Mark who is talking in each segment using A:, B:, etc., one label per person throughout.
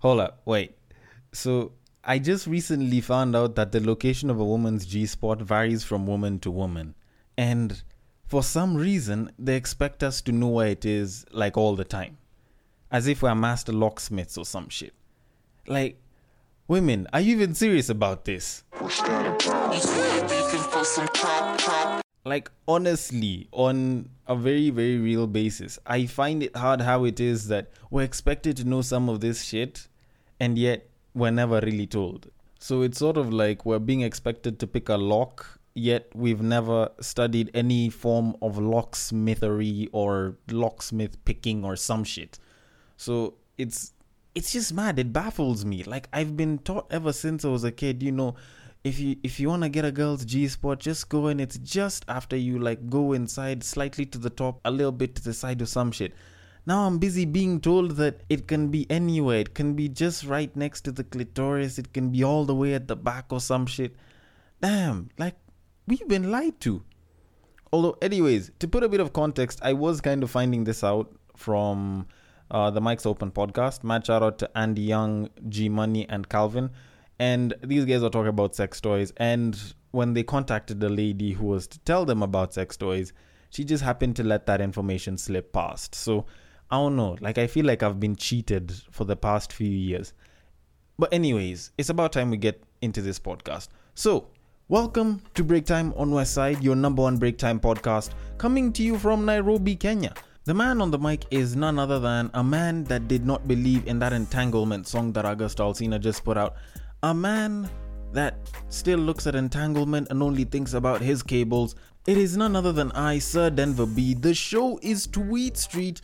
A: Hold up, wait. So I just recently found out that the location of a woman's G spot varies from woman to woman. And for some reason, they expect us to know where it is like all the time. As if we're master locksmiths or some shit. Like, women, are you even serious about this? Like, honestly, on a very, very real basis, I find it hard how it is that we're expected to know some of this shit, and yet we're never really told. So it's sort of like we're being expected to pick a lock, yet we've never studied any form of locksmithery or locksmith picking or some shit. So it's it's just mad. It baffles me. Like I've been taught ever since I was a kid, you know, if you if you want to get a girl's G spot, just go and it's just after you like go inside slightly to the top, a little bit to the side or some shit. Now I'm busy being told that it can be anywhere. It can be just right next to the clitoris. It can be all the way at the back or some shit. Damn, like we've been lied to. Although, anyways, to put a bit of context, I was kind of finding this out from uh, the Mike's Open podcast. Shout out to Andy Young, G Money, and Calvin. And these guys are talking about sex toys. And when they contacted the lady who was to tell them about sex toys, she just happened to let that information slip past. So I don't know. Like I feel like I've been cheated for the past few years. But anyways, it's about time we get into this podcast. So, welcome to Break Time on West Side, your number one break time podcast, coming to you from Nairobi, Kenya. The man on the mic is none other than a man that did not believe in that entanglement song that August Alsina just put out. A man that still looks at entanglement and only thinks about his cables. It is none other than I, Sir Denver B. The show is Tweet Street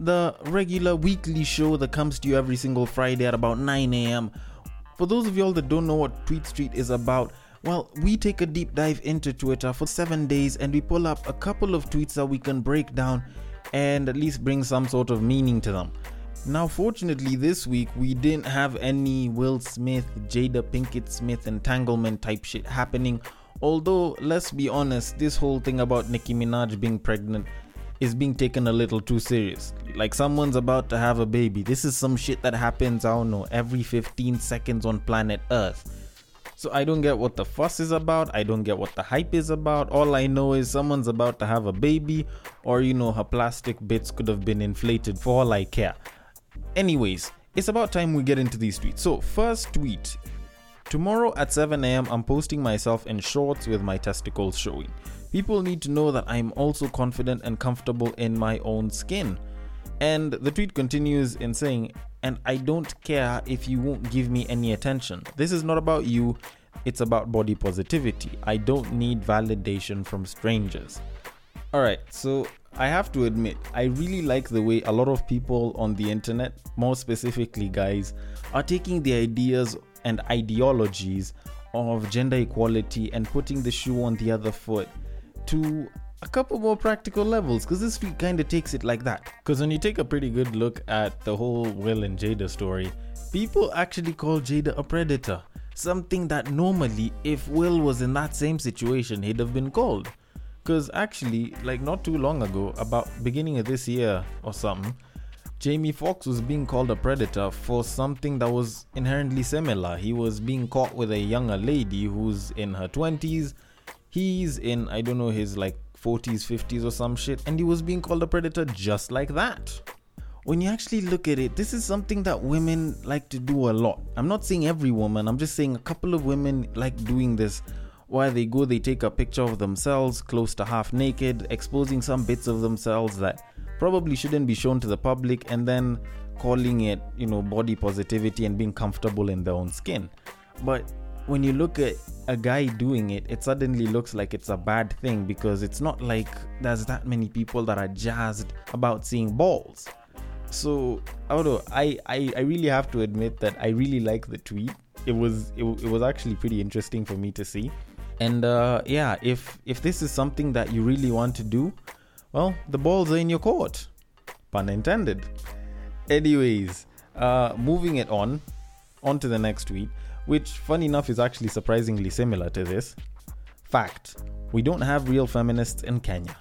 A: the regular weekly show that comes to you every single Friday at about 9 a.m. For those of y'all that don't know what Tweet Street is about, well, we take a deep dive into Twitter for seven days and we pull up a couple of tweets that we can break down and at least bring some sort of meaning to them. Now, fortunately, this week we didn't have any Will Smith, Jada Pinkett Smith entanglement type shit happening. Although, let's be honest, this whole thing about Nicki Minaj being pregnant is being taken a little too serious. Like someone's about to have a baby. This is some shit that happens, I don't know, every 15 seconds on planet Earth. So I don't get what the fuss is about. I don't get what the hype is about. All I know is someone's about to have a baby, or you know, her plastic bits could have been inflated for all I care. Anyways, it's about time we get into these tweets. So, first tweet Tomorrow at 7 am, I'm posting myself in shorts with my testicles showing. People need to know that I'm also confident and comfortable in my own skin. And the tweet continues in saying, and I don't care if you won't give me any attention. This is not about you, it's about body positivity. I don't need validation from strangers. Alright, so I have to admit, I really like the way a lot of people on the internet, more specifically guys, are taking the ideas and ideologies of gender equality and putting the shoe on the other foot to a couple more practical levels because this week kind of takes it like that. Because when you take a pretty good look at the whole Will and Jada story, people actually call Jada a predator. Something that normally, if Will was in that same situation, he'd have been called. Because actually, like not too long ago, about beginning of this year or something, Jamie Foxx was being called a predator for something that was inherently similar. He was being caught with a younger lady who's in her 20s. He's in, I don't know, his like 40s, 50s or some shit, and he was being called a predator just like that. When you actually look at it, this is something that women like to do a lot. I'm not saying every woman, I'm just saying a couple of women like doing this. Where they go, they take a picture of themselves close to half naked, exposing some bits of themselves that probably shouldn't be shown to the public and then calling it, you know, body positivity and being comfortable in their own skin. But when you look at a guy doing it, it suddenly looks like it's a bad thing because it's not like there's that many people that are jazzed about seeing balls. So I don't know. I, I, I really have to admit that I really like the tweet. It was it, it was actually pretty interesting for me to see. And uh, yeah, if if this is something that you really want to do, well, the balls are in your court. Pun intended. Anyways, uh, moving it on, on to the next tweet, which, funny enough, is actually surprisingly similar to this. Fact we don't have real feminists in Kenya.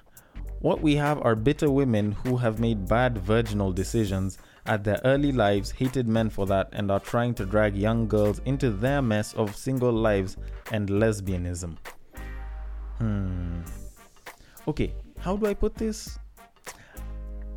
A: What we have are bitter women who have made bad virginal decisions at their early lives, hated men for that, and are trying to drag young girls into their mess of single lives and lesbianism. Hmm. Okay, how do I put this?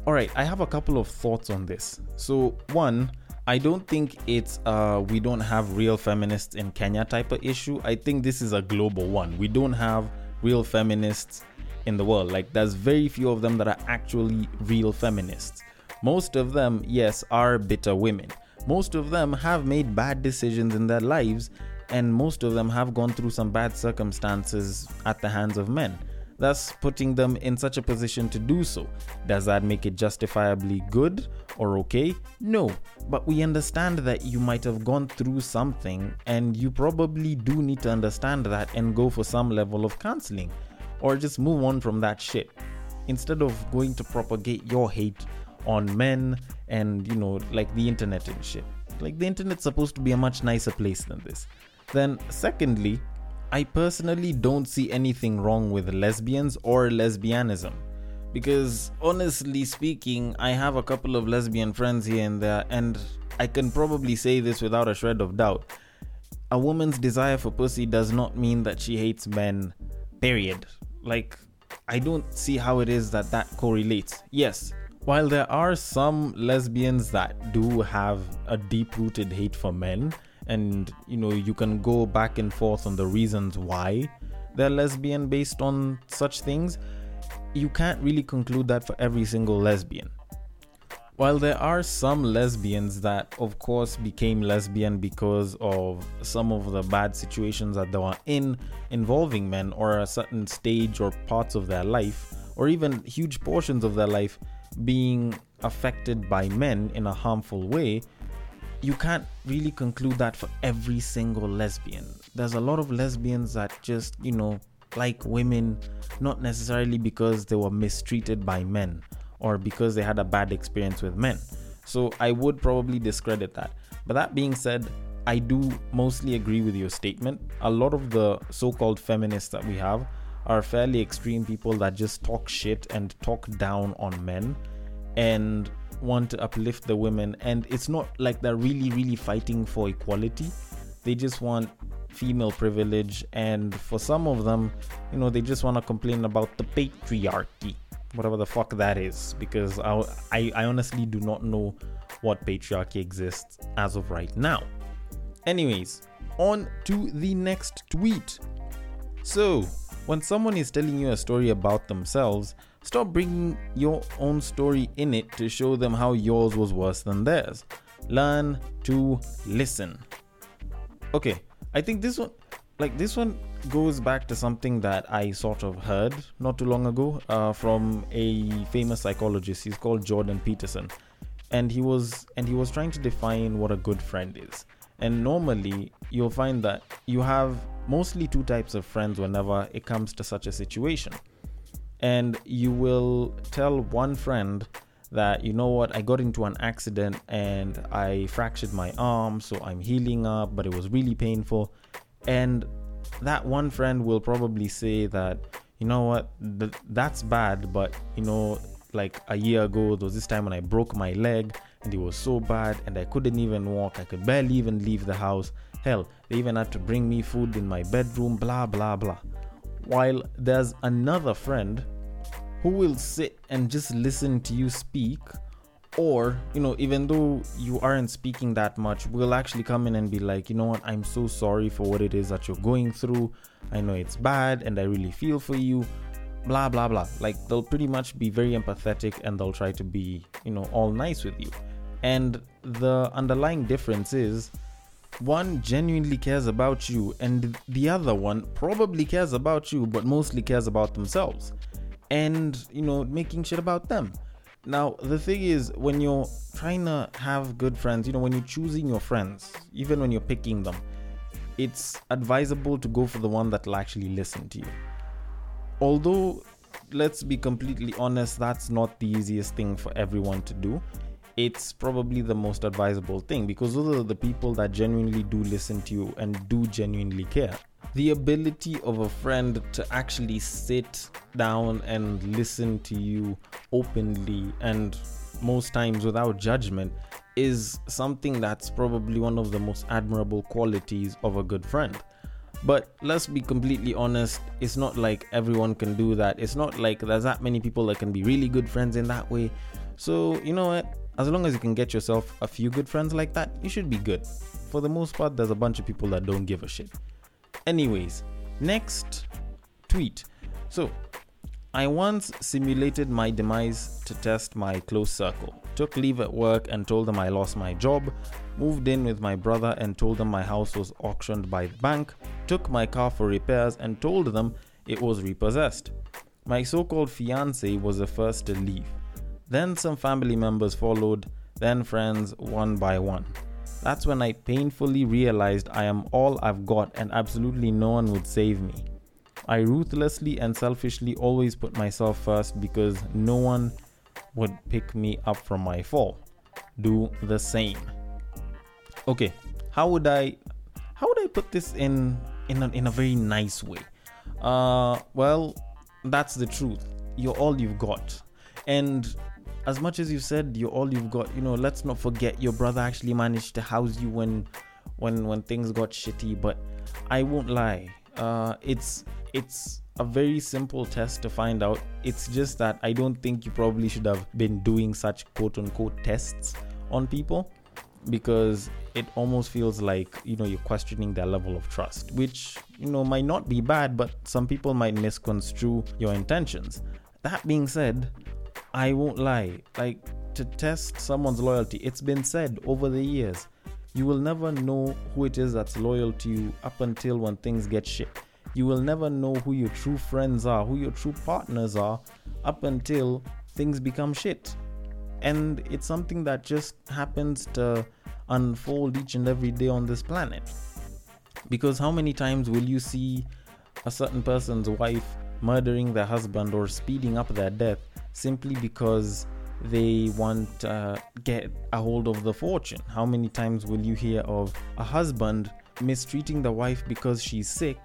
A: Alright, I have a couple of thoughts on this. So, one, I don't think it's uh we don't have real feminists in Kenya type of issue. I think this is a global one. We don't have real feminists in the world. Like there's very few of them that are actually real feminists. Most of them, yes, are bitter women. Most of them have made bad decisions in their lives and most of them have gone through some bad circumstances at the hands of men thus putting them in such a position to do so. Does that make it justifiably good or okay? No, but we understand that you might have gone through something and you probably do need to understand that and go for some level of counseling or just move on from that shit instead of going to propagate your hate on men and you know like the internet and shit like the internet's supposed to be a much nicer place than this then secondly I personally don't see anything wrong with lesbians or lesbianism. Because honestly speaking, I have a couple of lesbian friends here and there, and I can probably say this without a shred of doubt. A woman's desire for pussy does not mean that she hates men, period. Like, I don't see how it is that that correlates. Yes, while there are some lesbians that do have a deep rooted hate for men, and you know you can go back and forth on the reasons why they're lesbian based on such things. You can't really conclude that for every single lesbian. While there are some lesbians that of course became lesbian because of some of the bad situations that they were in involving men or a certain stage or parts of their life or even huge portions of their life being affected by men in a harmful way you can't really conclude that for every single lesbian. There's a lot of lesbians that just, you know, like women, not necessarily because they were mistreated by men or because they had a bad experience with men. So I would probably discredit that. But that being said, I do mostly agree with your statement. A lot of the so called feminists that we have are fairly extreme people that just talk shit and talk down on men. And want to uplift the women and it's not like they're really really fighting for equality. They just want female privilege and for some of them you know they just want to complain about the patriarchy whatever the fuck that is because I, I, I honestly do not know what patriarchy exists as of right now. Anyways on to the next tweet. So when someone is telling you a story about themselves Stop bringing your own story in it to show them how yours was worse than theirs. Learn to listen. Okay, I think this one, like this one, goes back to something that I sort of heard not too long ago uh, from a famous psychologist. He's called Jordan Peterson, and he was and he was trying to define what a good friend is. And normally, you'll find that you have mostly two types of friends whenever it comes to such a situation and you will tell one friend that you know what? I got into an accident and i fractured my arm so i'm healing up but it was really painful. And that one friend will probably say that you know what? Th- that's bad but you know like a year ago there was this time when i broke my leg and it was so bad and i couldn't even walk. I could barely even leave the house. Hell they even had to bring me food in my bedroom blah blah blah. While there's another friend who will sit and just listen to you speak or you know even though you aren't speaking that much will actually come in and be like you know what? I'm so sorry for what it is that you're going through. I know it's bad and i really feel for you. Blah blah blah. Like they'll pretty much be very empathetic and they'll try to be you know all nice with you. And the underlying difference is one genuinely cares about you and the other one probably cares about you but mostly cares about themselves and you know making shit about them. Now the thing is when you're trying to have good friends you know when you're choosing your friends even when you're picking them it's advisable to go for the one that will actually listen to you. Although let's be completely honest that's not the easiest thing for everyone to do it's probably the most advisable thing because those are the people that genuinely do listen to you and do genuinely care the ability of a friend to actually sit down and listen to you openly and most times without judgment is something that's probably one of the most admirable qualities of a good friend. But let's be completely honest, it's not like everyone can do that. It's not like there's that many people that can be really good friends in that way. So, you know what? As long as you can get yourself a few good friends like that, you should be good. For the most part, there's a bunch of people that don't give a shit. Anyways, next tweet. So, I once simulated my demise to test my close circle. Took leave at work and told them I lost my job. Moved in with my brother and told them my house was auctioned by the bank. Took my car for repairs and told them it was repossessed. My so called fiance was the first to leave. Then some family members followed, then friends one by one. That's when I painfully realized I am all I've got and absolutely no one would save me. I ruthlessly and selfishly always put myself first because no one would pick me up from my fall. Do the same. Okay, how would I how would I put this in in a, in a very nice way? Uh well, that's the truth. You're all you've got. And as much as you said you're all you've got, you know, let's not forget your brother actually managed to house you when when when things got shitty, but I won't lie. Uh it's it's a very simple test to find out. It's just that I don't think you probably should have been doing such quote unquote tests on people because it almost feels like you know you're questioning their level of trust which you know might not be bad but some people might misconstrue your intentions that being said i won't lie like to test someone's loyalty it's been said over the years you will never know who it is that's loyal to you up until when things get shit you will never know who your true friends are, who your true partners are, up until things become shit. And it's something that just happens to unfold each and every day on this planet. Because how many times will you see a certain person's wife murdering their husband or speeding up their death simply because they want to uh, get a hold of the fortune? How many times will you hear of a husband mistreating the wife because she's sick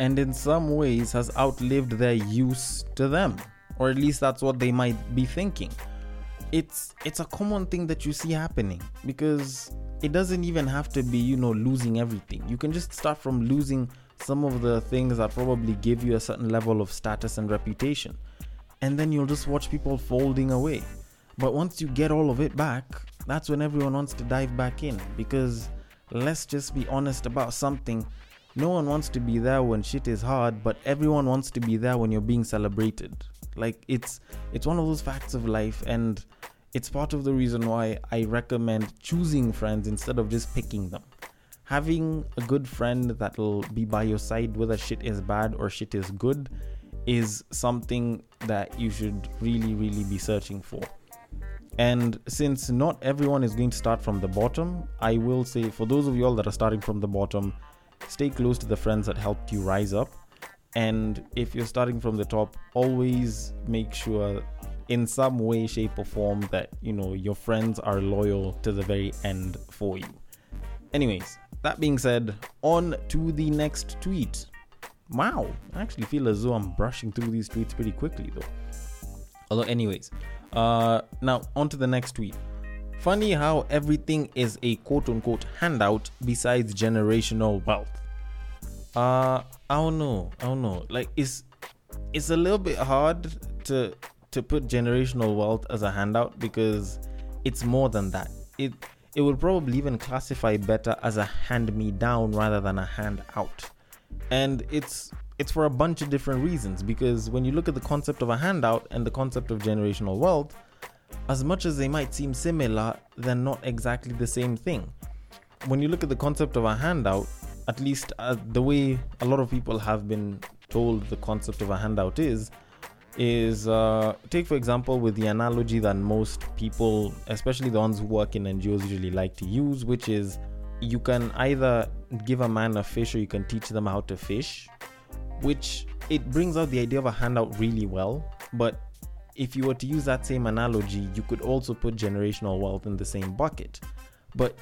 A: and in some ways has outlived their use to them? Or at least that's what they might be thinking. It's it's a common thing that you see happening because it doesn't even have to be you know losing everything. You can just start from losing some of the things that probably give you a certain level of status and reputation and then you'll just watch people folding away but once you get all of it back that's when everyone wants to dive back in because let's just be honest about something no one wants to be there when shit is hard, but everyone wants to be there when you're being celebrated. Like it's it's one of those facts of life and it's part of the reason why I recommend choosing friends instead of just picking them. Having a good friend that'll be by your side whether shit is bad or shit is good is something that you should really, really be searching for. And since not everyone is going to start from the bottom, I will say for those of y'all that are starting from the bottom, stay close to the friends that helped you rise up. And if you're starting from the top, always make sure in some way, shape, or form that you know your friends are loyal to the very end for you. Anyways, that being said, on to the next tweet. Wow, I actually feel as though I'm brushing through these tweets pretty quickly though. Although, anyways, uh, now on to the next tweet. Funny how everything is a quote unquote handout besides generational wealth. Uh I don't know. I don't know. Like it's it's a little bit hard to to put generational wealth as a handout because it's more than that. It it would probably even classify better as a hand me down rather than a handout. And it's it's for a bunch of different reasons because when you look at the concept of a handout and the concept of generational wealth, as much as they might seem similar, they're not exactly the same thing. When you look at the concept of a handout, at least uh, the way a lot of people have been told the concept of a handout is, is uh, take for example with the analogy that most people, especially the ones who work in NGOs, usually like to use, which is you can either give a man a fish or you can teach them how to fish, which it brings out the idea of a handout really well. But if you were to use that same analogy, you could also put generational wealth in the same bucket. But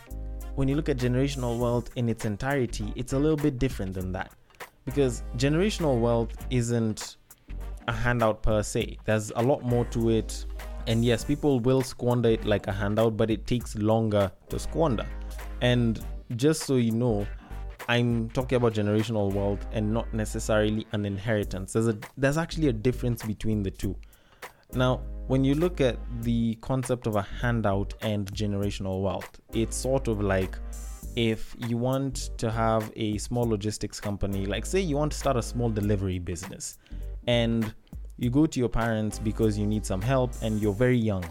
A: when you look at generational wealth in its entirety, it's a little bit different than that. Because generational wealth isn't a handout per se, there's a lot more to it And yes, people will squander it like a handout, but it takes longer to squander. And just so you know, I'm talking about generational wealth and not necessarily an inheritance. There's a there's actually a difference between the two. Now, when you look at the concept of a handout and generational wealth, it's sort of like if you want to have a small logistics company, like say you want to start a small delivery business, and you go to your parents because you need some help and you're very young,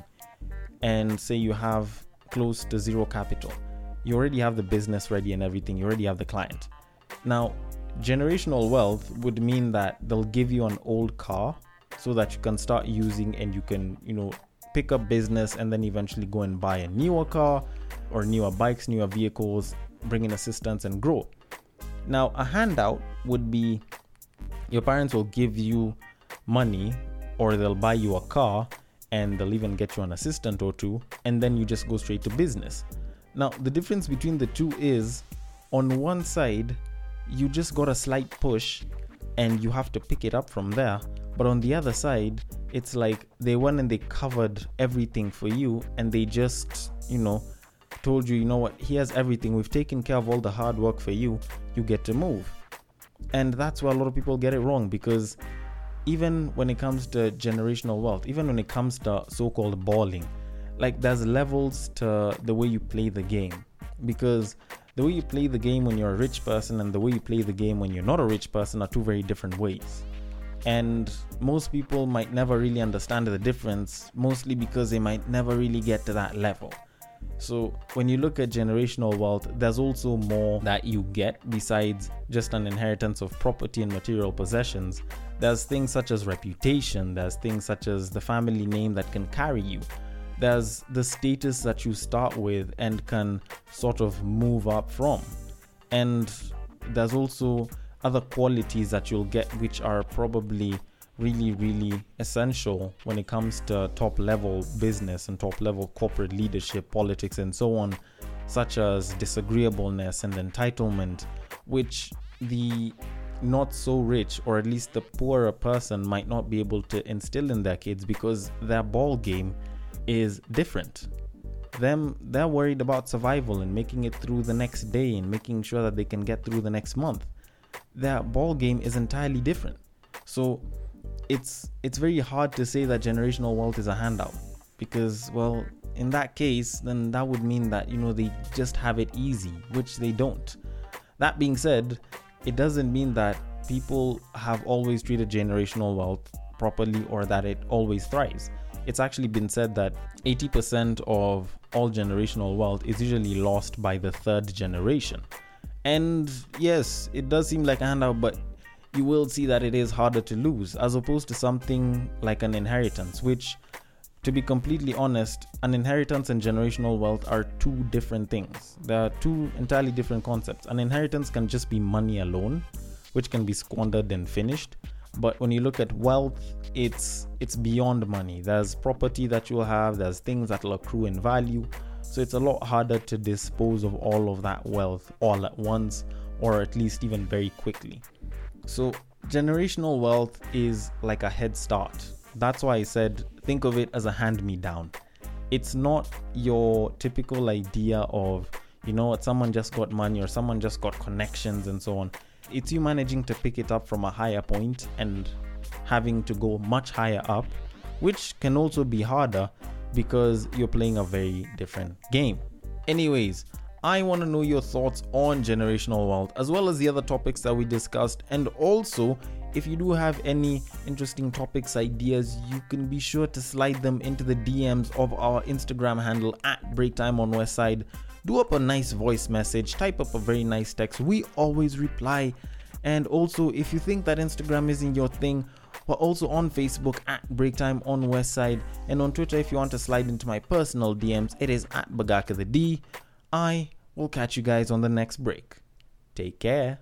A: and say you have close to zero capital you already have the business ready and everything, you already have the client. Now, generational wealth would mean that they'll give you an old car so that you can start using and you can, you know, pick up business and then eventually go and buy a newer car or newer bikes, newer vehicles, bring in assistance and grow. Now, a handout would be your parents will give you money or they'll buy you a car and they'll even get you an assistant or two, and then you just go straight to business. Now, the difference between the two is on one side, you just got a slight push and you have to pick it up from there. But on the other side, it's like they went and they covered everything for you and they just, you know, told you, you know what, here's everything. We've taken care of all the hard work for you. You get to move. And that's where a lot of people get it wrong because even when it comes to generational wealth, even when it comes to so called balling, like there's levels to the way you play the game. Because the way you play the game when you're a rich person and the way you play the game when you're not a rich person are two very different ways. And most people might never really understand the difference mostly because they might never really get to that level. So when you look at generational wealth there's also more that you get besides just an inheritance of property and material possessions. There's things such as reputation there's things such as the family name that can carry you there's the status that you start with and can sort of move up from. And there's also other qualities that you'll get which are probably really, really essential when it comes to top level business and top level corporate leadership, politics, and so on, such as disagreeableness and entitlement, which the not so rich or at least the poorer person might not be able to instill in their kids because their ball game is different. Them they're worried about survival and making it through the next day and making sure that they can get through the next month. Their ball game is entirely different. So it's it's very hard to say that generational wealth is a handout because well in that case then that would mean that you know they just have it easy which they don't that being said it doesn't mean that people have always treated generational wealth properly or that it always thrives it's actually been said that 80% of all generational wealth is usually lost by the third generation. And yes, it does seem like a handout, but you will see that it is harder to lose as opposed to something like an inheritance, which, to be completely honest, an inheritance and generational wealth are two different things. They are two entirely different concepts. An inheritance can just be money alone, which can be squandered and finished but when you look at wealth it's it's beyond money. There's property that you'll have there's things that will accrue in value. So it's a lot harder to dispose of all of that wealth all at once or at least even very quickly. So generational wealth is like a head start. That's why i said think of it as a hand me down it's not your typical idea of you know what someone just got money or someone just got connections and so on it's you managing to pick it up from a higher point and having to go much higher up, which can also be harder because you're playing a very different game. Anyways, I want to know your thoughts on generational wealth as well as the other topics that we discussed. And also, if you do have any interesting topics, ideas, you can be sure to slide them into the DMs of our Instagram handle at Breaktime on Westside do up a nice voice message, type up a very nice text. We always reply. And also, if you think that Instagram isn't your thing, we're also on Facebook at Breaktime on Westside, and on Twitter if you want to slide into my personal DMs, it is at Bagaka the D. I will catch you guys on the next break. Take care.